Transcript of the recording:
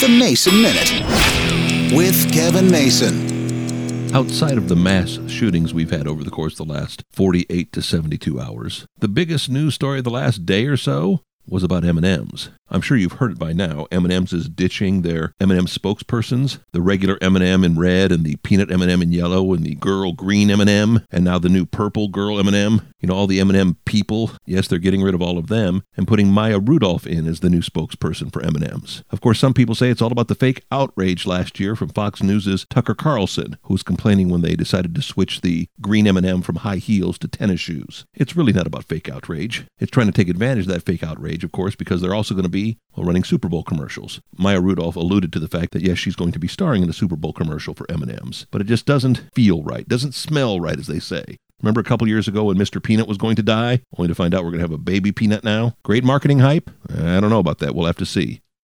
The Mason Minute with Kevin Mason. Outside of the mass shootings we've had over the course of the last 48 to 72 hours, the biggest news story of the last day or so was about M&Ms. I'm sure you've heard it by now. M&M's is ditching their M&M spokespersons, the regular M&M in red and the peanut M&M in yellow and the girl green M&M and now the new purple girl M&M. You know all the M&M people. Yes, they're getting rid of all of them and putting Maya Rudolph in as the new spokesperson for M&M's. Of course, some people say it's all about the fake outrage last year from Fox News' Tucker Carlson, who was complaining when they decided to switch the green M&M from high heels to tennis shoes. It's really not about fake outrage. It's trying to take advantage of that fake outrage, of course, because they're also going to be while running Super Bowl commercials. Maya Rudolph alluded to the fact that yes, she's going to be starring in a Super Bowl commercial for M&Ms, but it just doesn't feel right, doesn't smell right as they say. Remember a couple years ago when Mr. Peanut was going to die, only to find out we're going to have a baby peanut now? Great marketing hype? I don't know about that. We'll have to see.